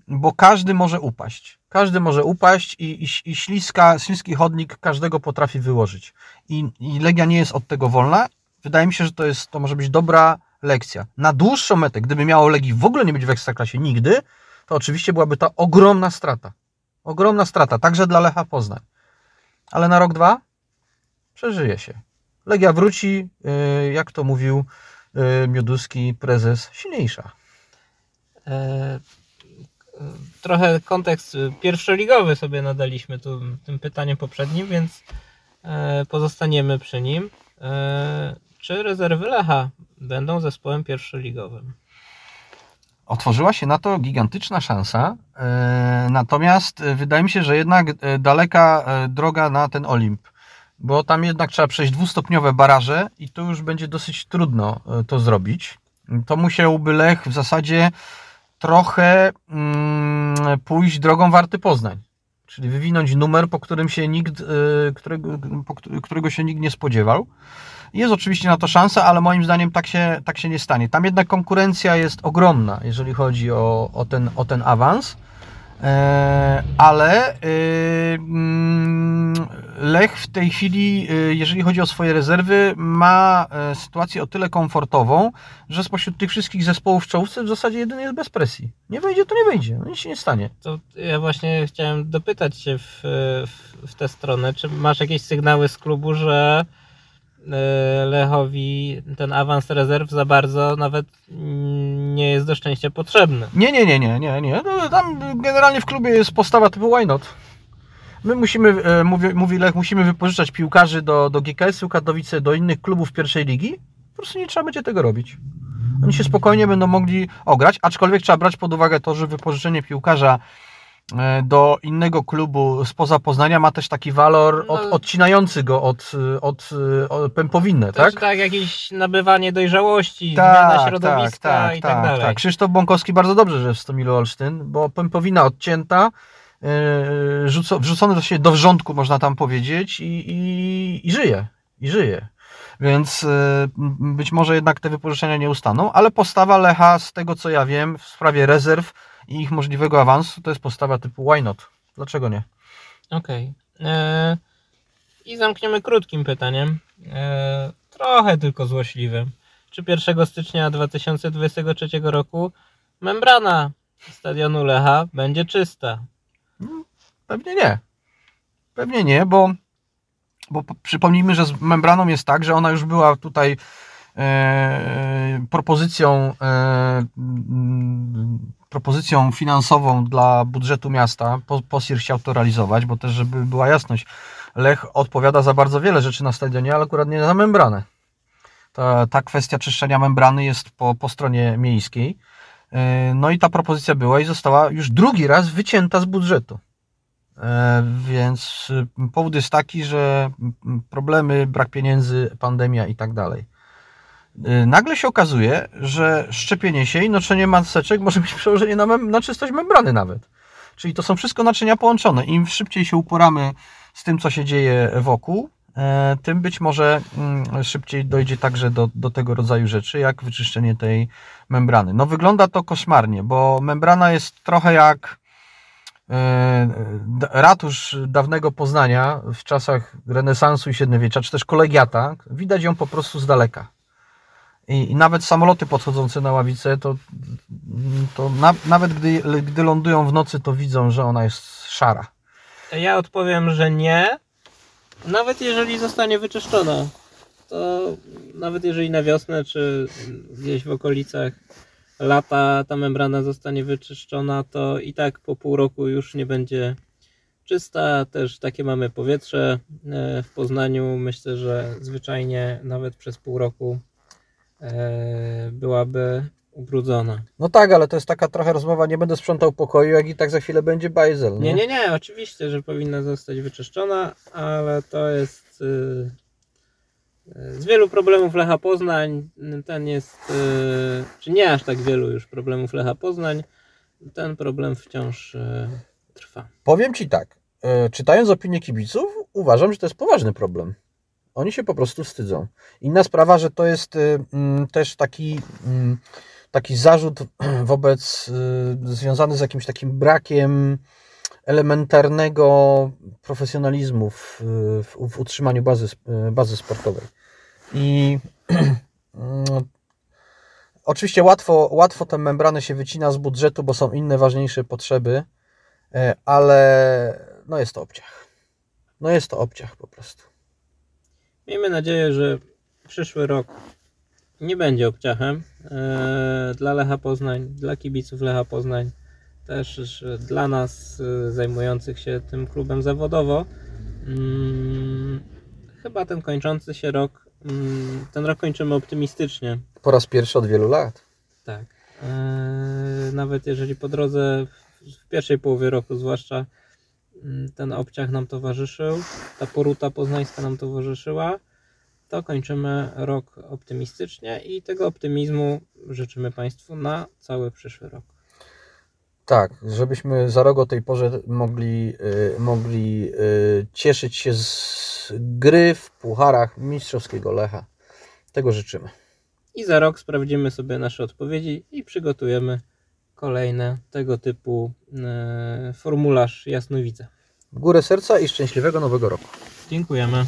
bo każdy może upaść. Każdy może upaść i, i, i śliska, śliski chodnik każdego potrafi wyłożyć. I, I Legia nie jest od tego wolna. Wydaje mi się, że to, jest, to może być dobra lekcja. Na dłuższą metę, gdyby miało Legii w ogóle nie być w Ekstraklasie nigdy, to oczywiście byłaby to ogromna strata. Ogromna strata, także dla Lecha Poznań ale na rok, dwa przeżyje się. Legia wróci, y, jak to mówił y, Mioduski, prezes, silniejsza. E, trochę kontekst pierwszoligowy sobie nadaliśmy tu, tym pytaniem poprzednim, więc e, pozostaniemy przy nim. E, czy rezerwy Lecha będą zespołem pierwszoligowym? Otworzyła się na to gigantyczna szansa. E, natomiast e, wydaje mi się, że jednak e, daleka droga na ten Olimp, bo tam jednak trzeba przejść dwustopniowe baraże i to już będzie dosyć trudno to zrobić. To musiałby Lech w zasadzie trochę mm, pójść drogą Warty Poznań. Czyli wywinąć numer, po którym się nikt, którego, po którego się nikt nie spodziewał. Jest oczywiście na to szansa, ale moim zdaniem tak się, tak się nie stanie. Tam jednak konkurencja jest ogromna, jeżeli chodzi o, o, ten, o ten awans. E, ale y, mm, Lech w tej chwili, y, jeżeli chodzi o swoje rezerwy, ma e, sytuację o tyle komfortową, że spośród tych wszystkich zespołów w czołówce w zasadzie jeden jest bez presji. Nie wejdzie, to nie wejdzie, no nic się nie stanie. To ja właśnie chciałem dopytać się w, w, w tę stronę, czy masz jakieś sygnały z klubu, że E, Lechowi ten awans rezerw za bardzo nawet nie jest do szczęścia potrzebny. Nie, nie, nie, nie, nie, nie. No, tam generalnie w klubie jest postawa typu why not. My musimy, e, mówi, mówi Lech, musimy wypożyczać piłkarzy do, do GKS-u Katowice, do innych klubów pierwszej ligi. Po prostu nie trzeba będzie tego robić. Oni się spokojnie będą mogli ograć, aczkolwiek trzeba brać pod uwagę to, że wypożyczenie piłkarza E, do innego klubu spoza Poznania ma też taki walor od, no, odcinający go od, od, od pępowinne, tak? Tak, jakieś nabywanie dojrzałości, tak, zmiana tak, środowiska tak, tak, i tak, tak dalej. Tak. Krzysztof Bąkowski bardzo dobrze, że w Stomilu Olsztyn, bo pępowina odcięta, yy, wrzucony do do wrzątku, można tam powiedzieć, i, i, i żyje. I żyje. Więc y, być może jednak te wypożyczenia nie ustaną, ale postawa Lecha, z tego co ja wiem, w sprawie rezerw i ich możliwego awansu, to jest postawa typu why not? Dlaczego nie? Okej. E, I zamkniemy krótkim pytaniem. E, trochę tylko złośliwym. Czy 1 stycznia 2023 roku membrana stadionu Lecha będzie czysta? Pewnie nie. Pewnie nie, bo, bo przypomnijmy, że z membraną jest tak, że ona już była tutaj e, propozycją, e, propozycją finansową dla budżetu miasta. Po- Posir chciał to realizować, bo też, żeby była jasność, Lech odpowiada za bardzo wiele rzeczy na stadionie, ale akurat nie za membranę. Ta, ta kwestia czyszczenia membrany jest po, po stronie miejskiej. E, No i ta propozycja była i została już drugi raz wycięta z budżetu. E, Więc y, powód jest taki, że mm, problemy, brak pieniędzy, pandemia i tak dalej. Y, Nagle się okazuje, że szczepienie się i noszenie maseczek może mieć przełożenie na, mem- na czystość membrany nawet. Czyli to są wszystko naczynia połączone. Im szybciej się uporamy z tym, co się dzieje wokół, e, tym być może mm, szybciej dojdzie także do, do tego rodzaju rzeczy, jak wyczyszczenie tej membrany. No wygląda to koszmarnie, bo membrana jest trochę jak e, ratusz dawnego Poznania w czasach renesansu i średniowiecza, czy też kolegiata. Widać ją po prostu z daleka. I, i nawet samoloty podchodzące na ławicę, to, to na, nawet gdy, gdy lądują w nocy, to widzą, że ona jest szara. Ja odpowiem, że nie. Nawet jeżeli zostanie wyczyszczona, to nawet jeżeli na wiosnę czy gdzieś w okolicach lata ta membrana zostanie wyczyszczona, to i tak po pół roku już nie będzie czysta. Też takie mamy powietrze e, w Poznaniu. Myślę, że zwyczajnie nawet przez pół roku e, byłaby ubrudzona. No tak, ale to jest taka trochę rozmowa, nie będę sprzątał pokoju, jak i tak za chwilę będzie bajzel. Nie, nie, nie, oczywiście, że powinna zostać wyczyszczona, ale to jest y, z wielu problemów Lecha Poznań. Ten jest, y, czy nie aż tak wielu już problemów Lecha Poznań. Ten problem wciąż y, trwa. Powiem Ci tak, e, czytając opinię kibiców, uważam, że to jest poważny problem. Oni się po prostu wstydzą. Inna sprawa, że to jest y, mm, też taki, mm, taki zarzut [clears throat] wobec, y, związany z jakimś takim brakiem elementarnego profesjonalizmu w, w, w utrzymaniu bazy, y, bazy sportowej. I [clears throat] mm, oczywiście łatwo, łatwo tę membranę się wycina z budżetu, bo są inne ważniejsze potrzeby, E, ale no jest to obciach. No jest to obciach po prostu. Miejmy nadzieję, że przyszły rok nie będzie obciachem e, dla Lecha Poznań, dla kibiców Lecha Poznań, też dla nas e, zajmujących się tym klubem zawodowo. Mm, chyba ten kończący się rok, ten rok kończymy optymistycznie. Po raz pierwszy od wielu lat. Tak. E, nawet jeżeli po drodze w, w pierwszej połowie roku zwłaszcza mm, ten obciach nam towarzyszył, ta poruta poznańska nam towarzyszyła, to kończymy rok optymistycznie i tego optymizmu życzymy Państwu na cały przyszły rok. Tak, żebyśmy za rok o tej porze mogli, y, mogli y, cieszyć się z gry w pucharach mistrzowskiego Lecha. Tego życzymy. I za rok sprawdzimy sobie nasze odpowiedzi i przygotujemy kolejne tego typu e, formularz jasnowidza. W górę serca i szczęśliwego nowego roku. Dziękujemy.